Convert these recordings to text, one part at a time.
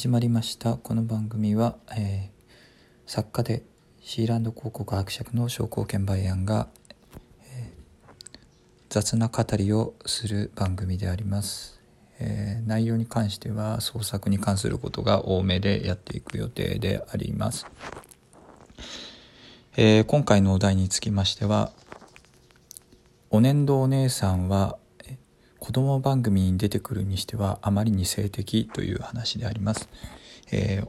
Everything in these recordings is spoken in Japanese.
始まりました。この番組は、えー、作家でシーランド広告伯爵の商工券売案が、えー、雑な語りをする番組であります、えー、内容に関しては創作に関することが多めでやっていく予定であります、え今回のお題につきましてはお年度お姉さんは子供番組に出てくるにしてはあまりに性的という話であります。えー、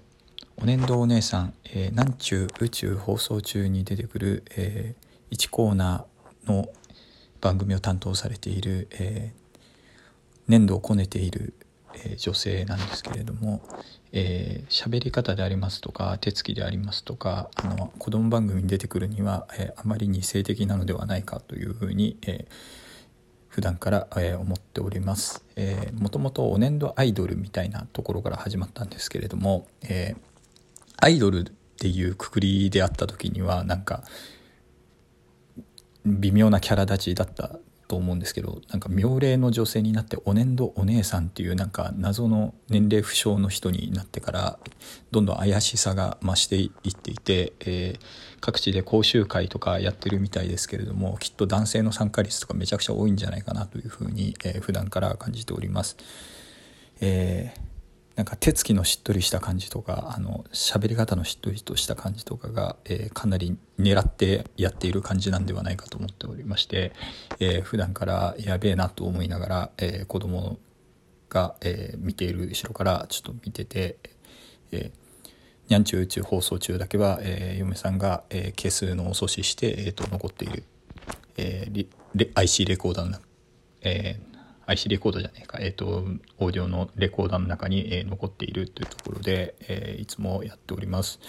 お年度お姉さん、えー、南中宇宙放送中に出てくる、えー、1コーナーの番組を担当されている、えー、粘土をこねている、え、女性なんですけれども喋、えー、り方でありますとか手つきでありますとかあの子供番組に出てくるには、え、あまりに性的なのではないかというふうに、えー普段から、えー、思っております、えー、もともとお年度アイドルみたいなところから始まったんですけれども、えー、アイドルっていうくくりであった時にはなんか微妙なキャラ立ちだったと思うんですけどなんか妙齢の女性になってお年度お姉さんっていうなんか謎の年齢不詳の人になってからどんどん怪しさが増していっていて、えー、各地で講習会とかやってるみたいですけれどもきっと男性の参加率とかめちゃくちゃ多いんじゃないかなというふうに、えー、普段から感じております。えーなんか手つきのしっとりした感じとかあの喋り方のしっとりとした感じとかが、えー、かなり狙ってやっている感じなんではないかと思っておりまして、えー、普段からやべえなと思いながら、えー、子供が、えー、見ている後ろからちょっと見てて、えー、にゃんちゅう宇宙放送中だけは、えー、嫁さんが、えー、係数の遅しして、えーと、残っている、えー、IC レコーダーの、えー IC レコードじゃねえか、えっ、ー、と、オーディオのレコーダーの中に、えー、残っているというところで、えー、いつもやっております。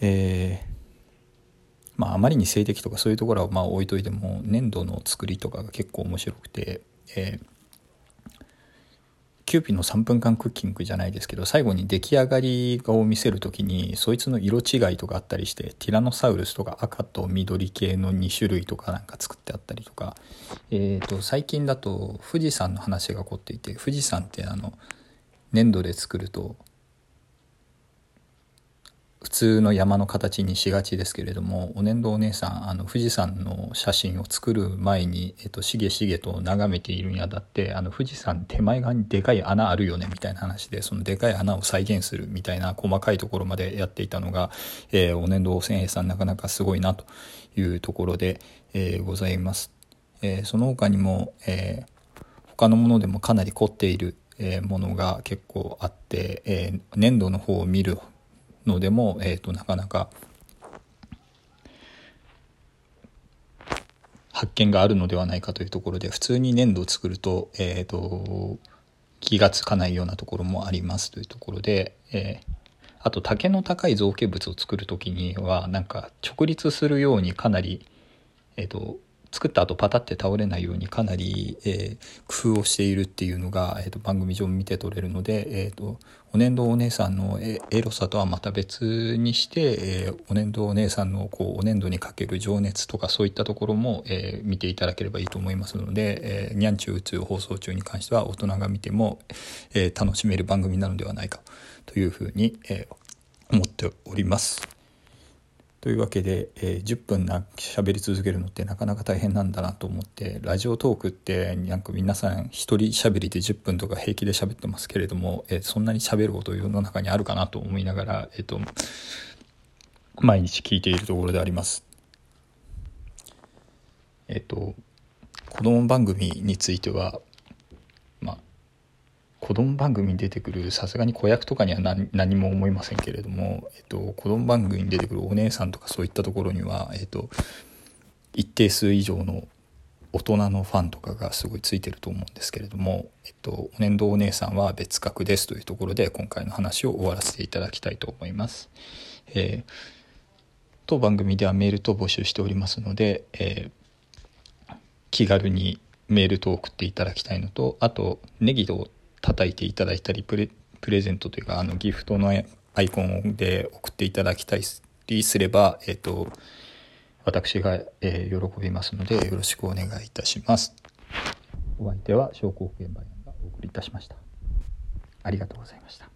えー、まあ、あまりに性的とかそういうところはまあ置いといても、粘土の作りとかが結構面白くて、えー、キューピーの3分間クッキングじゃないですけど最後に出来上がりを見せる時にそいつの色違いとかあったりしてティラノサウルスとか赤と緑系の2種類とかなんか作ってあったりとか、えー、と最近だと富士山の話が起こっていて富士山ってあの粘土で作ると普通の山の形にしがちですけれどもお年度お姉さんあの富士山の写真を作る前に、えっと、しげしげと眺めているにあたってあの富士山手前側にでかい穴あるよねみたいな話でそのでかい穴を再現するみたいな細かいところまでやっていたのが、えー、お年度お千円さんなかなかすごいなというところで、えー、ございます。えー、その他にも、えー、他のものでもかなり凝っている、えものが結構あって、え粘土の方を見るのでも、えーと、なかなか発見があるのではないかというところで普通に粘土を作ると,、えーと、気が付かないようなところもありますというところで、えー、あと竹の高い造形物を作る時にはなんか直立するようにかなり、えーと作った後パタって倒れないようにかなり、えー、工夫をしているっていうのが、えーと、番組上見て取れるので、えーと、お年度お姉さんのエロさとはまた別にして、えー、お年度お姉さんのこうお年度にかける情熱とかそういったところも、えー、見ていただければいいと思いますので、えー、にゃんちゅう宇宙放送中に関しては大人が見ても、え、楽しめる番組なのではないかというふうに、え、思っております。というわけで、えー、10分な喋り続けるのってなかなか大変なんだなと思ってラジオトークってなんか皆さん一人喋りで10分とか平気で喋ってますけれども、えー、そんなに喋ること世の中にあるかなと思いながら、えーと、毎日聞いているところであります。えっ、ー、と子供番組については子供番組に出てくるさすがに子役とかには何も思いませんけれども、えっと、子供番組に出てくるお姉さんとかそういったところには、えっと、一定数以上の大人のファンとかがすごいついてると思うんですけれども、えっと、お年度お姉さんは別格ですというところで今回の話を終わらせていただきたいと思います。えー、当番組ではメールと募集しておりますので、えー、気軽にメールと送っていただきたいのとあとネギと叩いていただいたりプレプレゼントというかあのギフトのアイコンで送っていただきたりすれば、えっ、ー、と私が、えー、喜びますのでよろしくお願いいたします。お相手は商工現場がお送りいたしました。ありがとうございました。